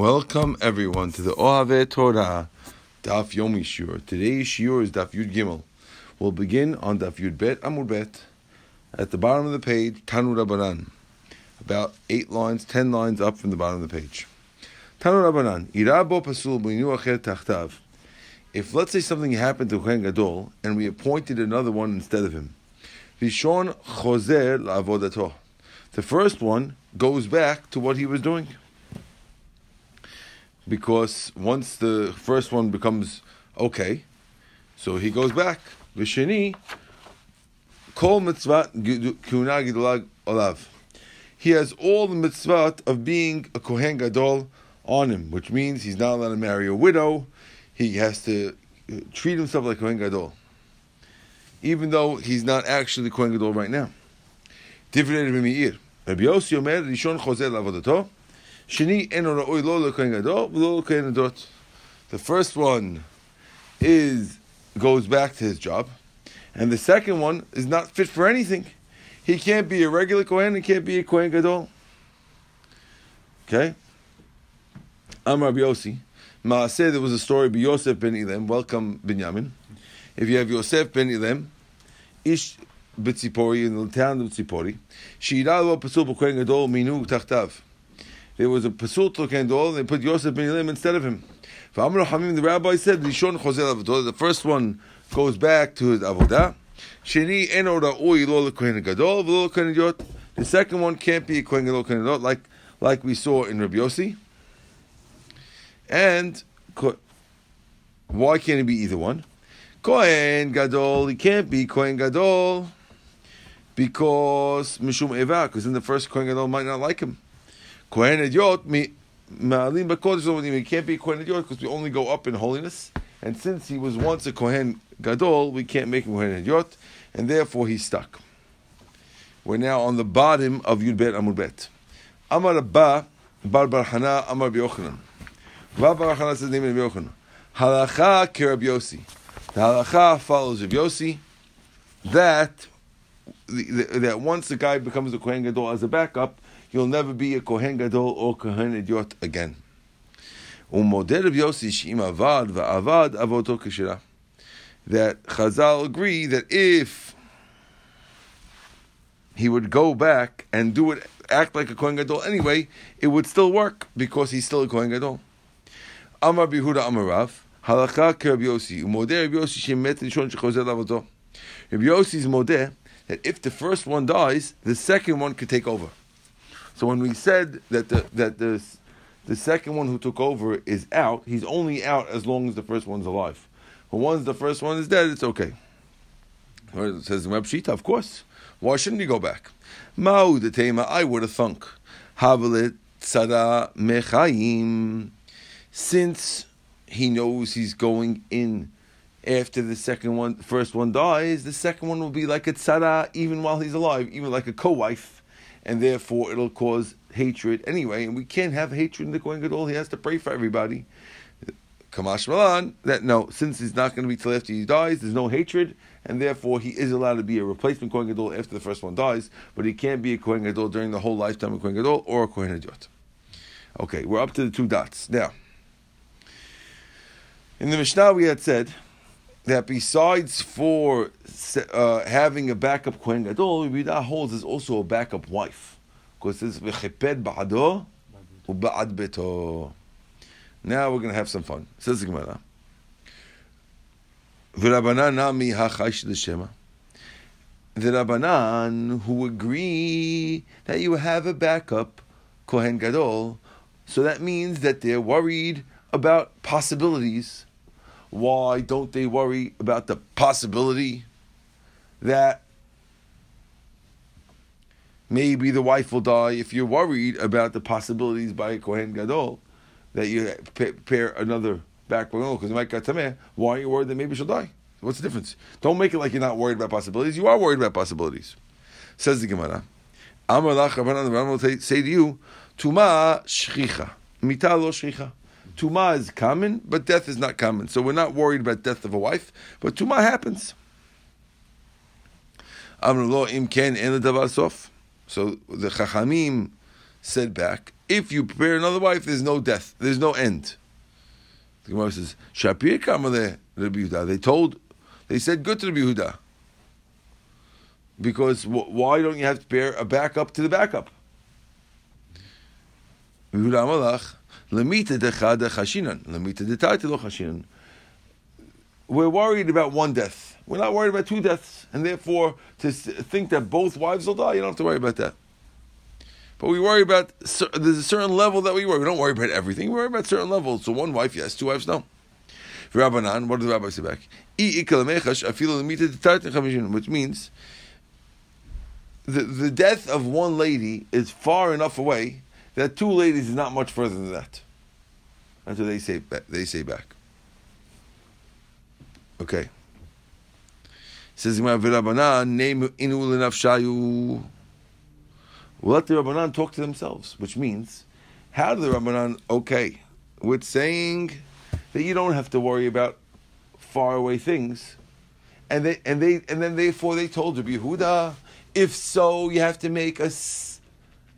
Welcome everyone to the Oave Torah Daf Yomi Shur. Today's Shur is Daf Yud Gimel. We'll begin on Daf Yud Bet Amud Bet. At the bottom of the page, Tanu Rabbanan. About eight lines, ten lines up from the bottom of the page. Tanu Rabbanan. Irabo Pasul Acher Tachtav. If let's say something happened to Kohen Gadol and we appointed another one instead of him, Rishon Choser La'avodato. The first one goes back to what he was doing because once the first one becomes okay, so he goes back. Vishini, kol mitzvah kuna olav. He has all the mitzvah of being a kohen gadol on him, which means he's not allowed to marry a widow. He has to uh, treat himself like kohen gadol, even though he's not actually kohen gadol right now. Rabbi Yossi Omer Rishon Lavodato. The first one is goes back to his job, and the second one is not fit for anything. He can't be a regular Kohen, he can't be a Kohen Gadol. Okay? I'm Rabbi Yossi. Maaseh, there was a story by Yosef ben Ilem. Welcome, Binyamin. If you have Yosef ben Ilem, Ish B'tzipori, in the town of B'tzipori, She'ira lo pasul b'Kohen Gadol minu tachtav there was a pasul to Kendol, they put Yosef ben Elim instead of him. The rabbi said, the first one goes back to his avodah. Sheni eno lo lekohen gadol v'lo lekohen idiot. The second one can't be a kohen gadol kohen like like we saw in Rabbi Yossi. And why can't it be either one? Kohen gadol, he can't be kohen gadol because mishum eva, because in the first kohen gadol might not like him. Kohen Idiot, Ma'alim Bakodesh, he can't be Kohen Idiot because we only go up in holiness. And since he was once a Kohen Gadol, we can't make him Kohen Idiot, and therefore he's stuck. We're now on the bottom of Yud Bet Amud Bet. Amar Abba, Bar Bar Hana, Amar B'Yochanan. Bar Bar Hana says name of B'Yochanan. Halacha Kerab Yosi. The halacha follows of Yosi that that once the guy becomes a Kohen Gadol as a backup, you'll never be a Kohen Gadol or Kohen Idiot again. That Chazal agree that if he would go back and do it, act like a Kohen Gadol anyway, it would still work because he's still a Kohen Gadol. Amar Bihuda Amarav, Halakha Kerab Yossi, Umodeh Shemet Yossi's modeh that if the first one dies, the second one could take over. So when we said that the that the the second one who took over is out, he's only out as long as the first one's alive. But once the first one is dead, it's okay. It says Reb Shita, of course. Why shouldn't he go back? Ma'u the tema, I would have thunk. Havalit tzara mechayim. Since he knows he's going in after the second one, first one dies, the second one will be like a tzara even while he's alive, even like a co-wife and therefore it'll cause hatred anyway. And we can't have hatred in the Kohen Gadol. He has to pray for everybody. Kamash Malan, that no, since he's not going to be till after he dies, there's no hatred, and therefore he is allowed to be a replacement Kohen Gadol after the first one dies, but he can't be a Kohen Gadol during the whole lifetime of Kohen Gadol or a Kohen Idiot. Okay, we're up to the two dots. Now, in the Mishnah we had said that besides for uh, having a backup Kohen Gadol, Rabbi holds is also a backup wife. Because it says, V'cheped ba'ado u'ba'ad beto. Now we're going to have some fun. Says the Gemara. The Rabbanan who agree that you have a backup Kohen Gadol, so that means that they're worried about possibilities why don't they worry about the possibility that maybe the wife will die? If you're worried about the possibilities by Kohen Gadol that you prepare another backbone oh, because it might get tameh, why are you worried that maybe she'll die? What's the difference? Don't make it like you're not worried about possibilities. You are worried about possibilities. Says the Gemara. Amar lach will say to you, Tuma shchicha, mita lo shchicha. Tuma is common, but death is not common. So we're not worried about death of a wife, but Tuma happens. So the Chachamim said back, If you prepare another wife, there's no death. There's no end. The Gemara says, Shapir Kamaleh Rabbi Yehuda. They told, they said good to Rabbi Yehuda. Because wh- why don't you have to prepare a backup to the backup? Yehuda Amalach, Lemita dechada chashinan. Lemita detayte lo chashinan. We're worried about one death. We're not worried about two deaths. And therefore, to think that both wives will die, you don't have to worry about that. But we worry about, there's a certain level that we worry. We don't worry about everything. We worry about certain levels. So one wife, yes. Two wives, no. Rabbanan, what does the rabbi say back? Which means, the, the death of one lady is far enough away that two ladies is not much further than that. That's what they say. They say back. Okay. Says Gemara, "V'Rabbanan name inu lenafshayu." We'll let the Rabbanan talk to themselves, which means, how do the Rabbanan okay with saying that you don't have to worry about faraway things, and they and they and then therefore they told Rabbi Yehuda, if so, you have to make a.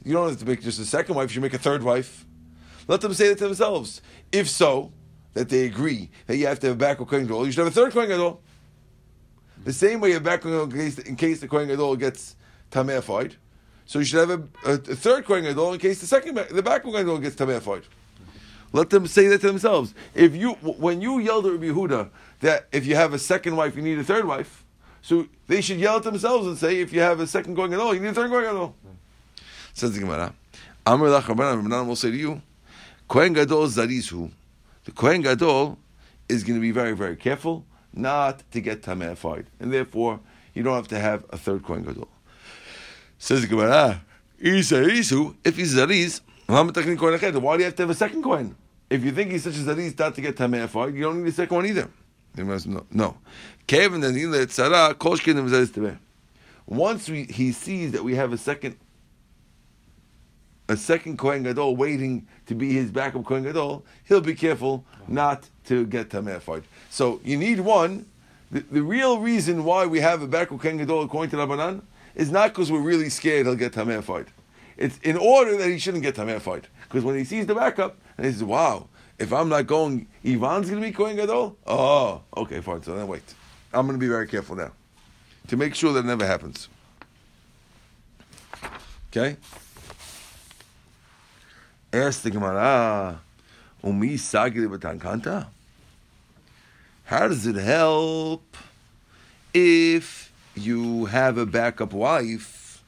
You don't have to make just a second wife. You should make a third wife. Let them say that to themselves. If so, that they agree that you have to have a backward Kohen Gadol, you should have a third Kohen Gadol. The same way a backward Kohen Gadol in case, in case the Kohen Gadol gets tamefied. So you should have a, a, a third Kohen Gadol in case the second the backward Kohen Gadol gets tamefied. Let them say that to themselves. If you when you yelled at Rabbi Yehuda that if you have a second wife, you need a third wife. So they should yell at themselves and say, if you have a second Kohen Gadol, you need a third Kohen Gadol. Says the Gemara. Amr lach Rabbanan, Rabbanan will say to you, Kohen Gadol Zarizu. The Kohen Gadol is going to be very, very careful not to get tamefied. And therefore, you don't have to have a third Kohen Gadol. Says the Gemara, Isa Isu, if he's Zariz, why do you have to have a second Kohen? If you think he's such a Zariz not to get tamefied, you don't need a second one either. No. no. Once we, he sees that we have a second a second Kohen Gadol waiting to be his backup Kohen Gadol, he'll be careful not to get Tamefied. So you need one. The, the real reason why we have a backup Kohen Gadol according to Rabbanan is not because we're really scared he'll get Tamefied. It's in order that he shouldn't get Tamefied. Because when he sees the backup, and he says, wow, if I'm not going, Ivan's going to be Kohen Gadol? Oh, okay, fine. So then wait. I'm going to be very careful now to make sure that never happens. Okay? Ask the Gemara, Umi sagili b'tankanta? How does it help if you have a backup wife?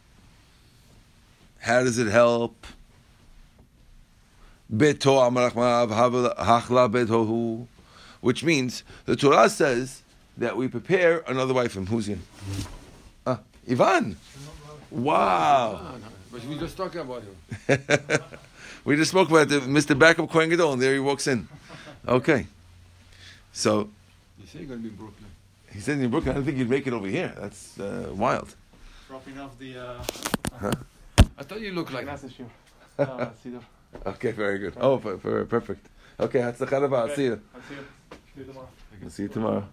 How does it help? Beto amarachmav hachla betohu, which means the Torah says that we prepare another wife from who's in? Ah, Ivan. Wow. But we just talking about him. we just spoke about the, Mr. Backup Kohen Gadol, and there he walks in. Okay. So You say you're going to be in Brooklyn. he said in Brooklyn, I don't think you'd make it over here. That's uh, wild. Dropping off the uh, I thought you looked like. Knesset shiur. Uh, Okay, very good. Oh, per- per- perfect. Okay, that's the I'll see you. I'll see you. See you tomorrow. I'll see you tomorrow.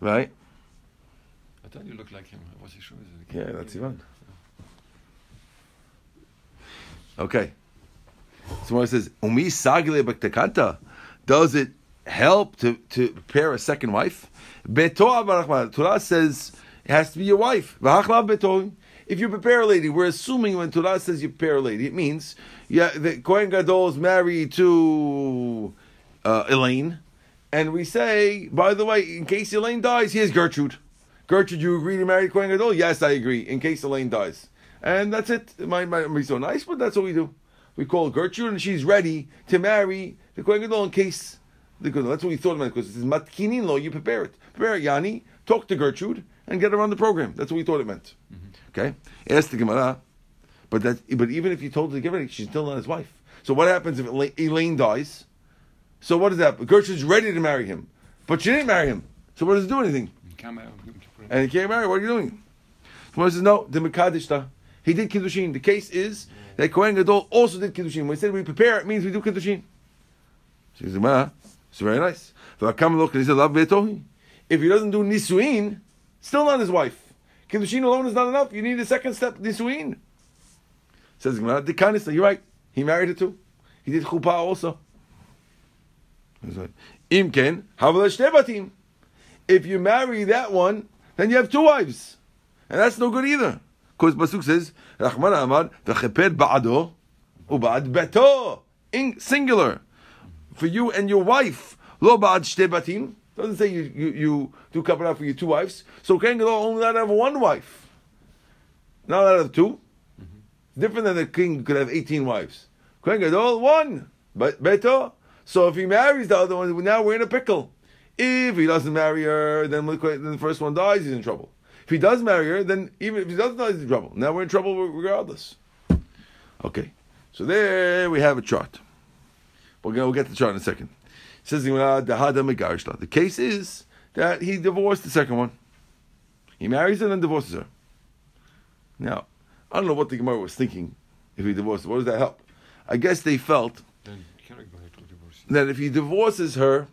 Right? I thought you looked like him. I wasn't. Yeah, that's Ivan. Okay. So when it says, Umi sagile b'tekanta, does it help to, to prepare a second wife? Barachman. Torah says it has to be your wife. If you prepare a lady, we're assuming when Torah says you prepare a lady, it means yeah, the Kohen Gadol is married to uh, Elaine, and we say, by the way, in case Elaine dies, here's Gertrude. Gertrude, you agree to marry Kohen Gadol? Yes, I agree. In case Elaine dies, and that's it. My, not be so nice, but that's what we do. We call Gertrude, and she's ready to marry the Kohen Gadol in case the Gadol. That's what we thought about because it says matkinin law. You prepare it. Prepare it, Yanni. Talk to Gertrude and get her on the program. That's what we thought it meant. Okay. Ask the Gemara. But that, but even if you told her to get ready, she's still not his wife. So what happens if Elaine dies? So what is that? Gertrude's ready to marry him, but she didn't marry him. So what does it do anything? And he can't marry. What are you doing? Someone says no. The Mekadishta. He did kiddushin. The case is that Kohen Gadol also did kiddushin. When we said we prepare, it means we do kiddushin. She says, "Ma, it's very nice." If he doesn't do nisuin, still not his wife. Kiddushin alone is not enough. You need a second step, nisuin. Says Gemara, kindness. You're right. He married her too. He did chuppah also. Imken. If you marry that one, then you have two wives, and that's no good either. Because Pasuk says, Rahman Amad, v'cheper ba'ado, u'ba'ad beto, in singular, for you and your wife. Lo ba'ad shte batim. Doesn't say you, you, you do kapara for your two wives. So Kohen Gadol only allowed to have one wife. Not allowed to have 2 Different than the king could have 18 wives. Kohen Gadol, one. But Beto. So if he marries the other one, now we're in a pickle. If he doesn't marry her, then the first one dies, he's in trouble. If he does marry her, then even if he doesn't he's in trouble. Now we're in trouble regardless. Okay. So there we have a chart. We're going to get the chart in a second. It says uh, the case is that he divorced the second one. He marries her and then divorces her. Now, I don't know what the Gemara was thinking if he divorced her. What does that help? I guess they felt Then can I go ahead to divorce? that if he divorces her,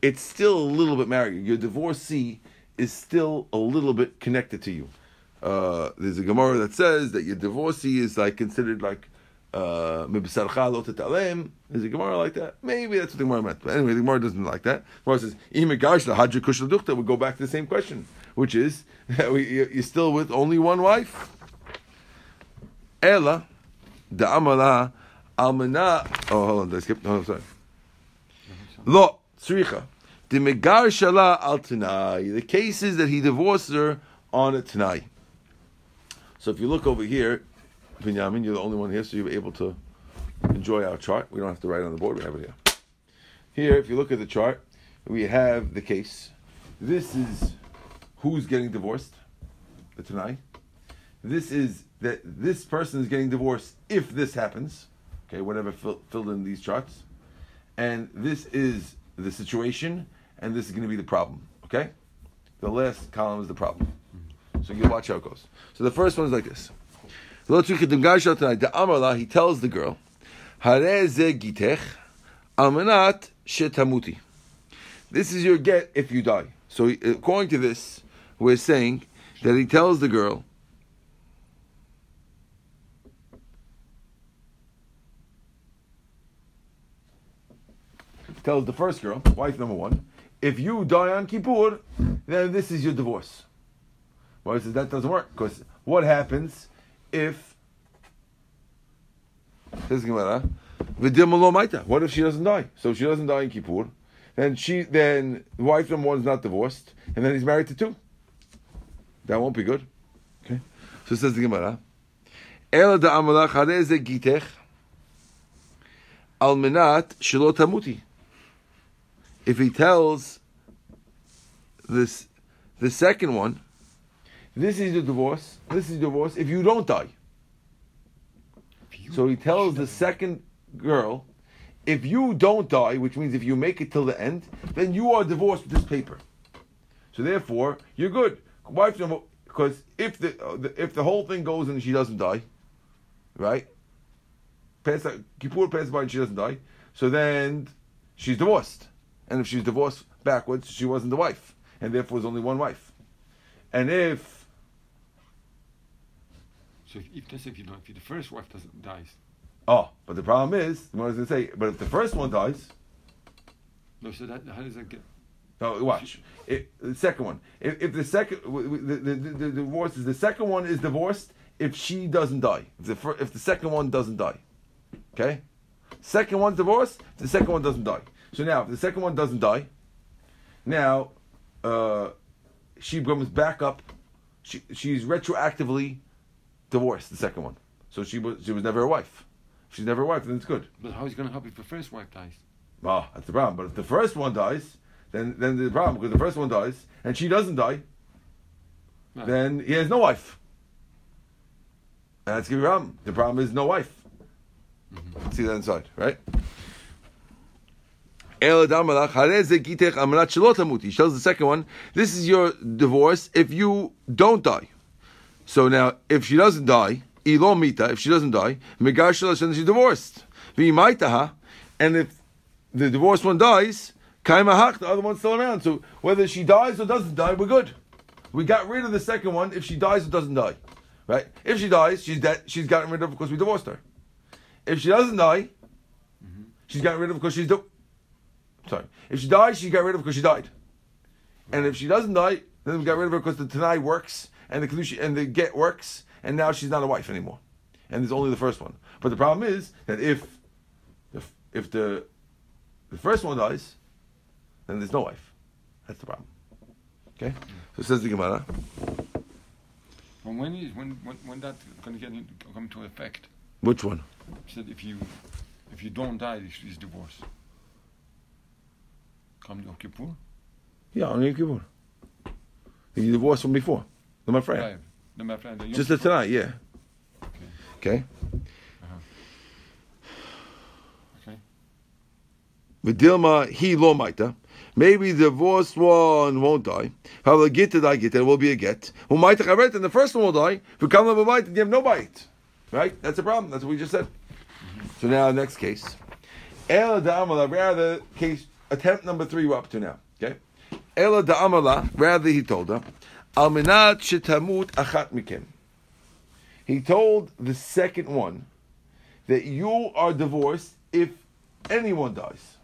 it's still a little bit married. Your divorcee is still a little bit connected to you. Uh, there's a Gemara that says that your divorcee is like considered like uh, there's a Gemara like that. Maybe that's what the Gemara meant. But anyway, the Gemara doesn't like that. The Gemara says, "Imigashla hadra kushla We go back to the same question, which is you're still with only one wife. Ella, the amala almana. Oh, hold on, did I skip? No, sorry. Lo tzricha. The megar shala al tanai. The case is that he divorced her on a tanai. So if you look over here, Binyamin, you're the only one here, so you're able to enjoy our chart. We don't have to write on the board, we have it here. Here, if you look at the chart, we have the case. This is who's getting divorced, the Tanai. This is that this person is getting divorced if this happens. Okay, whatever fill, filled in these charts. And this is the situation, and this is going to be the problem. Okay? The last column is the problem. So you watch how it goes. So the first one is like this. He tells the girl, This is your get if you die. So according to this, we're saying that he tells the girl, tells the first girl, wife number one, if you die on Kippur, then this is your divorce. He says that doesn't work because what happens if says Gemara, What if she doesn't die? So if she doesn't die in Kippur, then she then wife number one is not divorced, and then he's married to two. That won't be good. Okay. So says the Gemara. Ela da amalach gitech al menat shelo tamuti. If he tells this the second one, this is the divorce. This is divorce. If you don't die, so he tells the second girl, if you don't die, which means if you make it till the end, then you are divorced with this paper. So therefore, you're good. Wife number because if the, uh, the, if the whole thing goes and she doesn't die, right? Pass Kippur passes by and she doesn't die, so then she's divorced. And if she's divorced backwards, she wasn't the wife, and therefore there's only one wife. And if so if, if, if, you know, if the first wife doesn't dies. Oh, but the problem is, what I was going to say, but if the first one dies. No, so that, how does that get. No, watch. It, the second one. If, if the second, the, the, the, the divorce is, the second one is divorced if she doesn't die. If the, fir, if the second one doesn't die. Okay? Second one's divorced, the second one doesn't die. So now, if the second one doesn't die, now, uh, she comes back up. She, she's retroactively divorced, the second one. So she was she was never a wife. If she's never a wife, then it's good. But how is he going to help if the first wife dies? Oh, that's the problem. But if the first one dies, then then the problem because the first one dies and she doesn't die, no. then he has no wife. And that's the problem. The problem is no wife. Mm-hmm. See that inside, right? She tells the second one, this is your divorce if you don't die. So now, if she doesn't die, ilo mita, if she doesn't die, megar she's divorced. And if the divorced one dies, kaimahach, the other one's still around. So whether she dies or doesn't die, we're good. We got rid of the second one if she dies or doesn't die. Right? If she dies, she's dead. She's gotten rid of because we divorced her. If she doesn't die, mm-hmm. she's gotten rid of because she's di- sorry. If she dies, she got rid of her because she died. And if she doesn't die, then we got rid of her because the Tanai works and the Kedusha and the get works, and now she's not a wife anymore. And there's only the first one. But the problem is that if if, if the the first one dies, then there's no wife. That's the problem. Okay? So it says the Gemara. Well, when is when when when that going to get come into effect? Which one? He said if you if you don't die, it's divorce. Come Yom Kippur. Yeah, on Yom Kippur. You divorced from before. No, my friend. Right. No, my friend. Just the Kippur. tonight, yeah. Okay. Okay. With Dilma, he lo maita. Maybe the divorced one won't die. However, get to die, get there will be a get. Who might have and the first one will die. If you come to a bite, you have no bite. Right? That's a problem. That's what we just said. Mm-hmm. So now, next case. Ela da amala, rather, case, attempt number three we're up to now. Okay? Ela da amala, rather he told her, al minat shetamut achat mikem. He told the second one that you are divorced if anyone dies.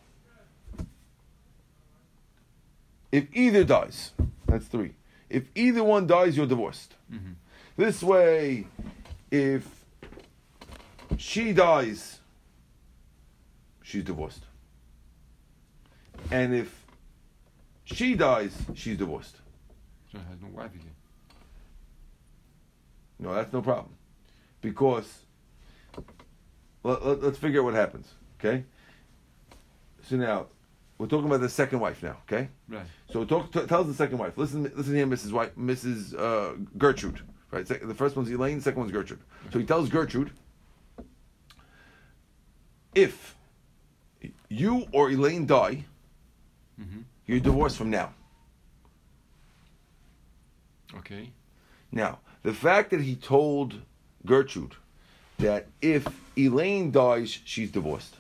If either dies, that's three. If either one dies, you're divorced. Mm-hmm. This way, if she dies, she's divorced. And if she dies, she's divorced. So has no wife again. No, that's no problem. Because let, let, us figure out what happens. Okay? So now, we're talking about the second wife now, okay? Right. So talk, t- tells the second wife, listen, listen here, Mrs. Wife, Mrs. Uh, Gertrude, right? Sec- the first one's Elaine, the second one's Gertrude. So he tells Gertrude, if you or Elaine die, Mm-hmm. you're divorced from now. Okay. Now, the fact that he told Gertrude that if Elaine dies, she's divorced.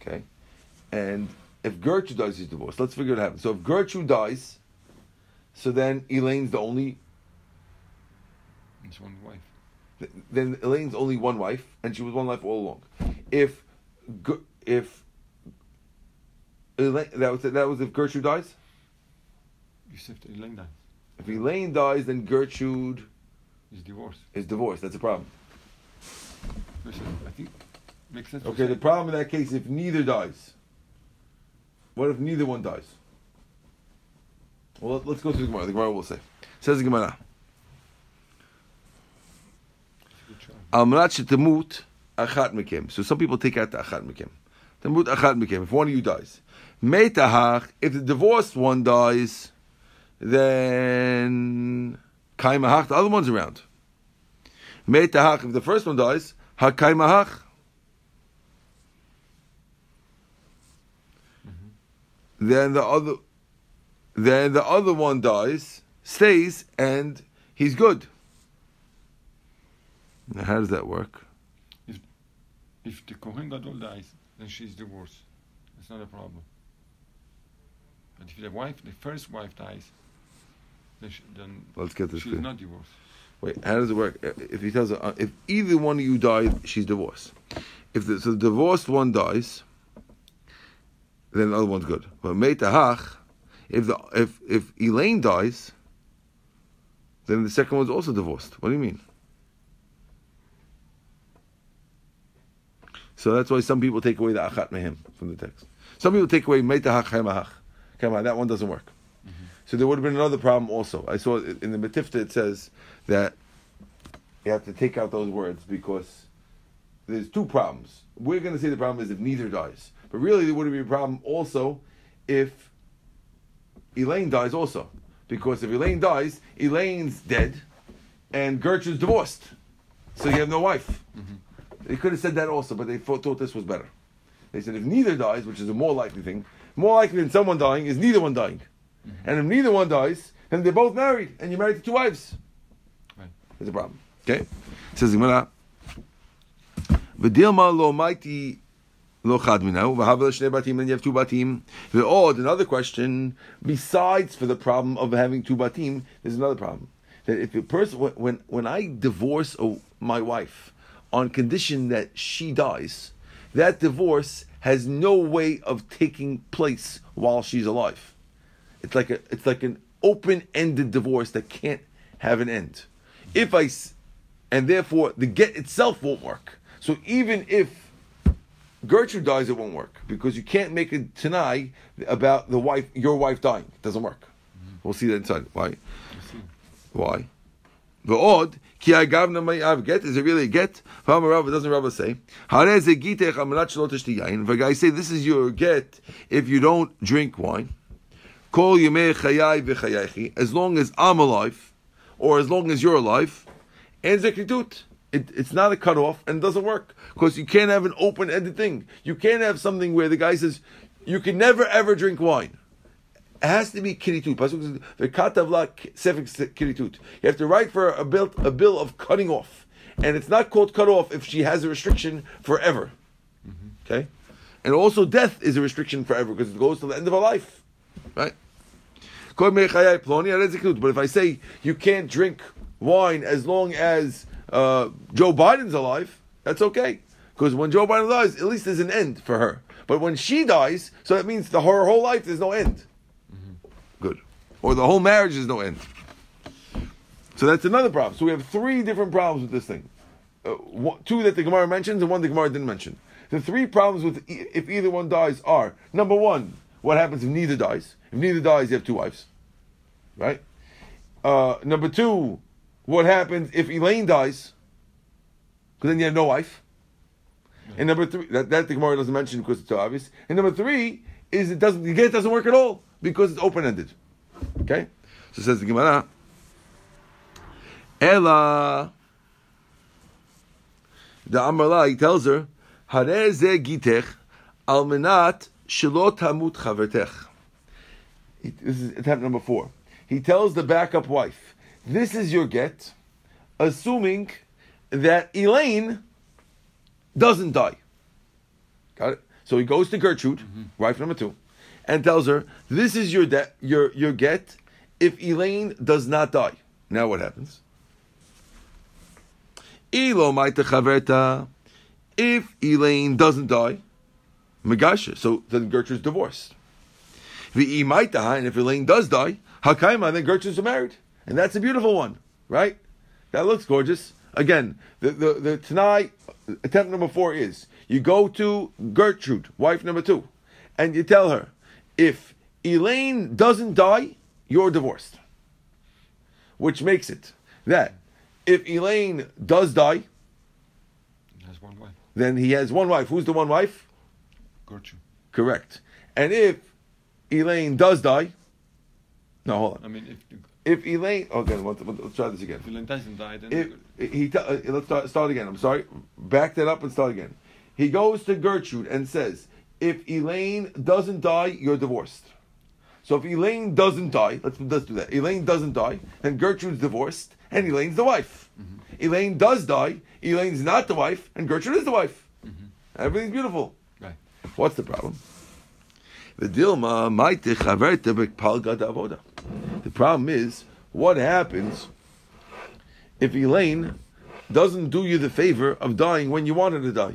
Okay? And if Gertrude dies, she's divorced. Let's figure it out. So if Gertrude dies, so then Elaine's the only, It's one wife. th- then Elaine's only one wife, and she was one wife all along. If, if, that was, that was if Gertrude dies? You said Elaine dies. If Elaine dies, then Gertrude It's divorce. is divorced. That's a problem. Listen, I think makes sense. Okay, the problem in that case, if neither dies, what if neither one dies? Well, let- let's go to the Gemara. The Gemara will say. Says the Gemara. Almanat shetamut achat mekem. So some people take out the achat mekem. Tamut achat mekem. If one of you dies, meitahach. If the divorced one dies, then kaimahach. The other one's around. Meitahach. If the first one dies, hakaimahach. Mm-hmm. Then the other, then the other one dies, stays, and he's good. Now, how does that work? If the Kohen Gadol dies, then she's divorced. It's not a problem. But if the wife, the first wife dies, then, Let's get this she's clear. not divorced. Wait, how does it work? If he tells her, uh, if either one of you died, she's divorced. If the, so the divorced one dies, then the other one's good. But meitahach, if the if if Elaine dies, then the second one's also divorced. What do you mean? So that's why some people take away the achat mehem from the text. Some people take away meitahach chaimahach. Come on, that one doesn't work. So there would have been another problem also. I saw in the Metivta it says that you have to take out those words because there's two problems. We're going to say the problem is if neither dies, but really there would be a problem also if Elaine dies also, because if Elaine dies, Elaine's dead, and Gertrude's divorced, so you have no wife. Mm-hmm. They could have said that also, but they thought, thought this was better. They said if neither dies, which is a more likely thing, more likely than someone dying is neither one dying. Mm-hmm. And if neither one dies, then they're both married, and you're married to two wives. Right. There's a problem. Okay? Says Gemara. V'dilma lo mighty lo chad v'havel shnei batim, then you have two batim. Ve'od, another question, besides for the problem of having two batim, there's another problem. that if a person when, when I divorce my wife on condition that she dies, that divorce has no way of taking place while she's alive. It's like a it's like an open-ended divorce that can't have an end. If I, and therefore the get itself won't work. So even if Gertrude dies, it won't work because you can't make a tanai about the wife, your wife dying. It doesn't work. Mm-hmm. We'll see that inside. Why? Why? Odd ki agavna mayav get is it really a get? V'amar Rava doesn't Rava say harei ze gitech amanat shelo tishti yain. The guy say this is your get if you don't drink wine. Kol yemei chayai v'chayachi. As long as I'm alive, or as long as you're alive, and zekritut. It, it's not a cutoff and it doesn't work because you can't have an open-ended thing. You can't have something where the guy says you can never ever drink wine. It has to be kiritut. Pasuk says, "V'katav la sefik kiritut." You have to write for a bill, a bill of cutting off, and it's not called cut off if she has a restriction forever. Okay, and also death is a restriction forever because it goes to the end of her life, right? But if I say you can't drink wine as long as uh, Joe Biden's alive, that's okay. Because when Joe Biden dies, at least there's an end for her. But when she dies, so that means the her whole life there's no end. Or the whole marriage is no end. So that's another problem. So we have three different problems with this thing. Uh, one, two that the Gemara mentions and one the Gemara didn't mention. The three problems with e- if either one dies are number one, what happens if neither dies? If neither dies, you have two wives, right? Uh, number two, what happens if Elaine dies? Because then you have no wife. And number three, that, that the Gemara doesn't mention because it's too obvious. And number three is it doesn't again it doesn't work at all because it's open ended. Okay, so says the Gemara. Ella, the Amarla he tells her, "Hare ze gitech al menat shelo tamut chavertech." This is attempt number four. He tells the backup wife, "This is your get, assuming that Elaine doesn't die." Got it. So he goes to Gertrude, mm-hmm. wife number two, and tells her, "This is your de- your your get if Elaine does not die." Now what happens? Elo chaverta. If Elaine doesn't die, Megasha. So then Gertrude's divorced. The maita, and if Elaine does die, Hakaima, then Gertrude's married, and that's a beautiful one, right? That looks gorgeous. Again, the the, the Tanai attempt number four is you go to Gertrude, wife number two, and you tell her if Elaine doesn't die, you're divorced. Which makes it that if Elaine does die, has one wife, then he has one wife. Who's the one wife? Gertrude. Correct. And if Elaine does die, no, hold on. I mean, if If Elaine, okay, let's, let's try this again. if Elaine doesn't die, then If he, uh, let's start, start again. I'm sorry. Back that up and start again. He goes to Gertrude and says, "If Elaine doesn't die, you're divorced." So if Elaine doesn't die, let's let's do that. Elaine doesn't die, then Gertrude's divorced, and Elaine's the wife. Mm-hmm. Elaine does die, Elaine's not the wife, and Gertrude is the wife. Mm-hmm. Everything's beautiful. right. What's the problem? The dilma maite chaverte b'palga avoda. The problem is what happens if Elaine doesn't do you the favor of dying when you want her to die.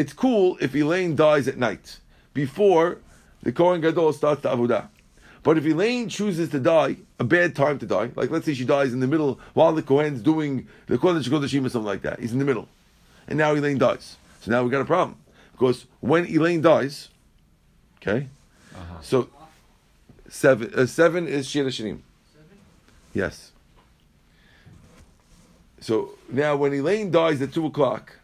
It's cool if Elaine dies at night before the Kohen Gadol starts the avodah. But if Elaine chooses to die, a bad time to die, like let's say she dies in the middle while the Kohen's doing the Kodesh Kodeshim or something like that, he's in the middle, and now Elaine dies. So now we got a problem because when Elaine dies, okay, Uh-huh. so seven uh, seven is Shir Shirim. Yes. So now when Elaine dies at two o'clock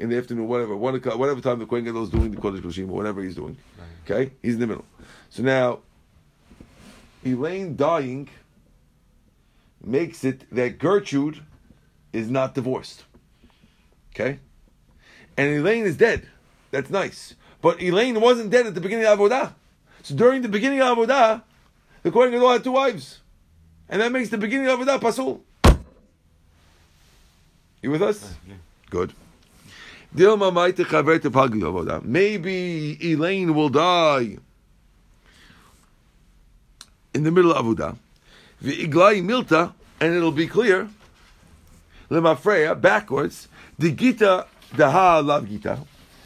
in the afternoon, whatever, one o'clock, whatever time the Kohen Gadol is doing the Kodesh Kodeshim or whatever he's doing, okay, he's in the middle. So now Elaine dying makes it that Gertrude is not divorced. Okay? And Elaine is dead. That's nice. But Elaine wasn't dead at the beginning of Avodah. So during the beginning of Avodah, the Kohen Gadol had two wives. And that makes the beginning of Avodah pasul. You with us? Good. Maybe Elaine will die in the middle of Avodah. V'iglai milta, and it'll be clear. Lemafreya, backwards. The gita daha lav gita,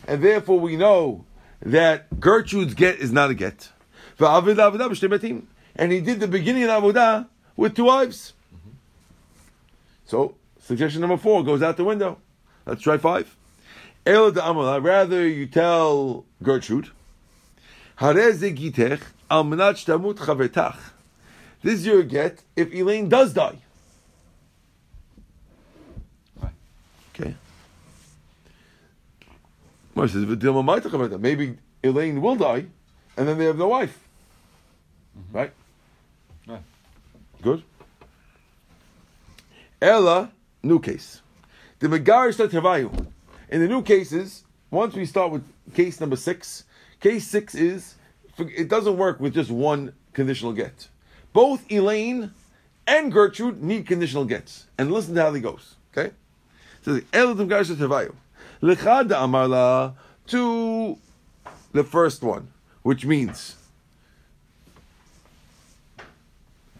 and therefore we know that Gertrude's get is not a get. V'avid avodah b'shtei and he did the beginning of avodah with two wives. Mm-hmm. So suggestion number four goes out the window. Let's try five. Rather you tell Gertrude, Hareze gitech al menat chavetach. This is your get if Elaine does die. Right. Okay. Well, says, "V'dilma ma'ita chavetach." Maybe Elaine will die, and then they have no wife. Mm-hmm. Right? Right. Good. Ella, new case. The Megarish Tavayu. In the new cases, once we start with case number six, case six is it doesn't work with just one conditional get. Both Elaine and Gertrude need conditional gets. And listen to how they goes. Okay? So. Lechada Amarla to the first one, which means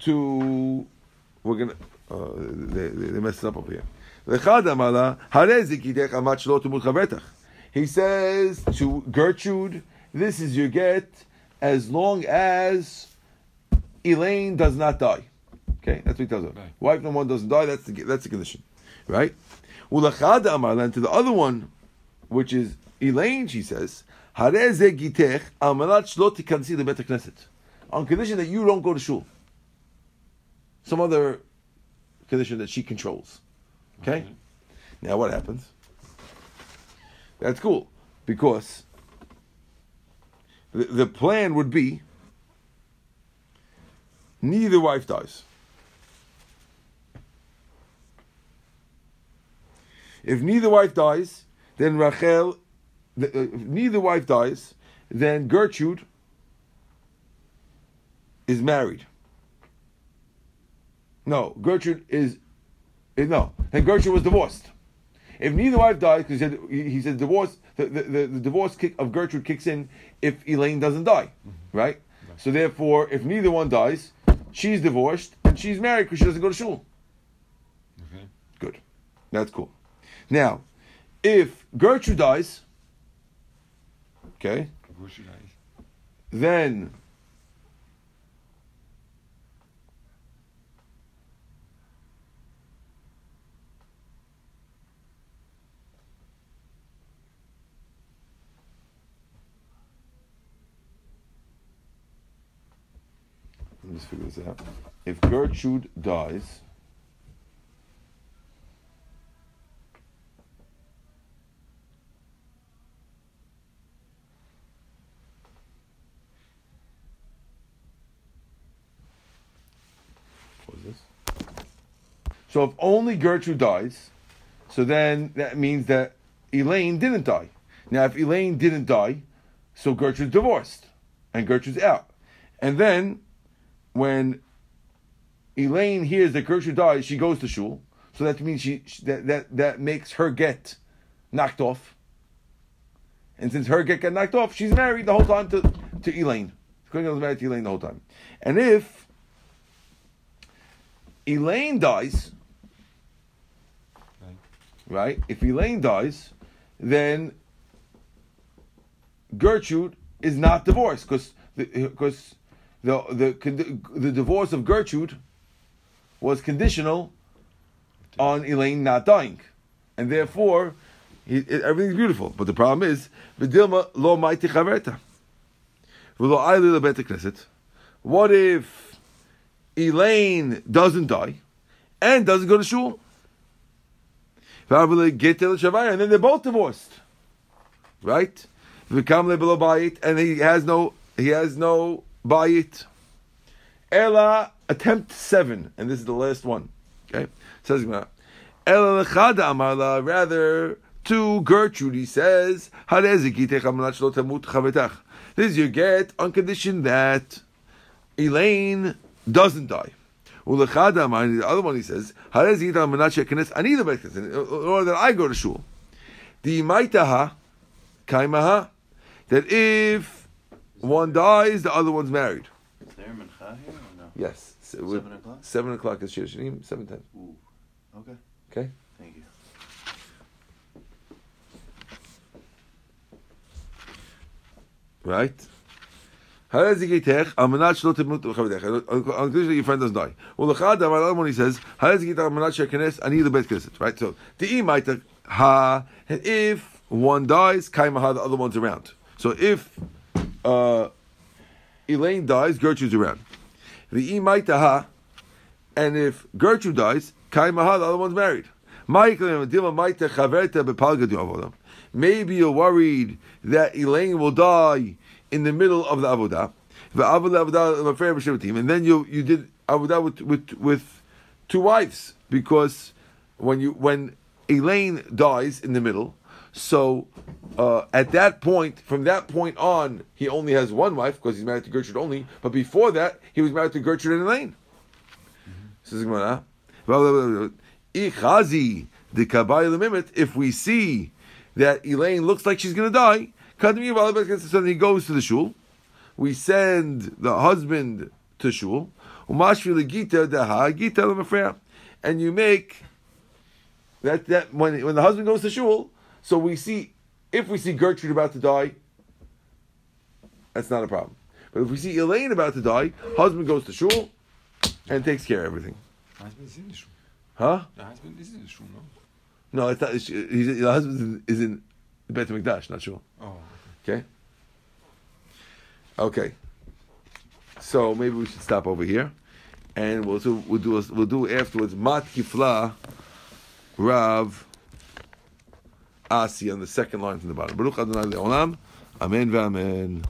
to we're gonna uh, they, they, they messed up over here. L'chad amala, harezi kidech amat shelo tumut chavetach. He says to Gertrude, "This is your get as long as Elaine does not die." Okay, that's what he tells her. Right. Wife number one doesn't die. That's the that's the condition, right? Ulachad and to the other one, which is Elaine, she says, "Hareze gitech amanat shlo tikansi lebet knesset," on condition that you don't go to shul some other condition that she controls. Okay? Okay. Now what happens? That's cool because the, the plan would be neither wife dies. If neither wife dies, then Rachel, uh, neither wife dies, then Gertrude is married. No, Gertrude is Eh, no. then Gertrude was divorced. If neither wife dies, because he said, he said divorce, the, the, the, the divorce kick of Gertrude kicks in if Elaine doesn't die, right? So therefore, if neither one dies, she's divorced and she's married because she doesn't go to shul. Okay. Good, that's cool. Now, if Gertrude dies, okay, should I? then let me just figure this out. If Gertrude dies, what is this? So if only Gertrude dies, so then that means that Elaine didn't die. Now, if Elaine didn't die, so Gertrude's divorced, and Gertrude's out. And then, when Elaine hears that Gertrude dies, she goes to shul. So that means she that that that makes her get knocked off. And since her get got knocked off, she's married the whole time to to Elaine. Was married to Elaine the whole time. And if Elaine dies, Right. right? If Elaine dies, then Gertrude is not divorced because because the, the the divorce of Gertrude was conditional on Elaine not dying, and therefore he, it- everything's beautiful. But the problem is lo. What if Elaine doesn't die and doesn't go to shul? And then they're both divorced, right? And he has no he has no bayit. Ella attempt seven, and this is the last one. Okay, says Gemara. Ella lechada amarla, rather to Gertrude, he says. This is your get on condition that Elaine doesn't die. The other one he says, "Harezi kitech amanat shekenes ani the bet in order that I go to shul." The maitaha kaimaha that if one dies, the other one's married. Is there a mincha here or no? Yes. With- Seven o'clock? Seven o'clock is Shir Shirim, seven ten. Ooh. Okay. Okay? Thank you. Right? How does he get Al manat shlo temut b'chavedecha. On condition that your friend doesn't die. Well, the chad, another one he says, how does he get al manat shekenes ani the bet knesset. Right? So the might ha. And if one dies, kaima the other one's around. So if uh, Elaine dies, Gertrude's around. The might ha. And if Gertrude dies, kaima the other one's married. Maybe you're worried that Elaine will die in the middle of the avodah, and then you you did avodah with with with two wives because when you when Elaine dies in the middle, so uh, at that point, from that point on, he only has one wife because he's married to Gertrude only. But before that, he was married to Gertrude and Elaine. Says Gemara, Ichazi the kabayil. If we see that Elaine looks like she's going to die, so he goes to the shul. We send the husband to shul. Umashita the ha gita of and you make that that when when the husband goes to shul, so we see if we see Gertrude about to die, that's not a problem. But if we see Elaine about to die, husband goes to shul and takes care of everything. Husband is in the shul. Huh? The husband is in the shul, no? No, it's not. He's, the husband is in Bet Mikdash, not shul. Oh. Okay. Okay. So maybe we should stop over here, and we'll do we'll do we'll do afterwards Matkif la Rav Asi on the second line from the bottom. Baruch Adonai Le'olam. Amen v'amen.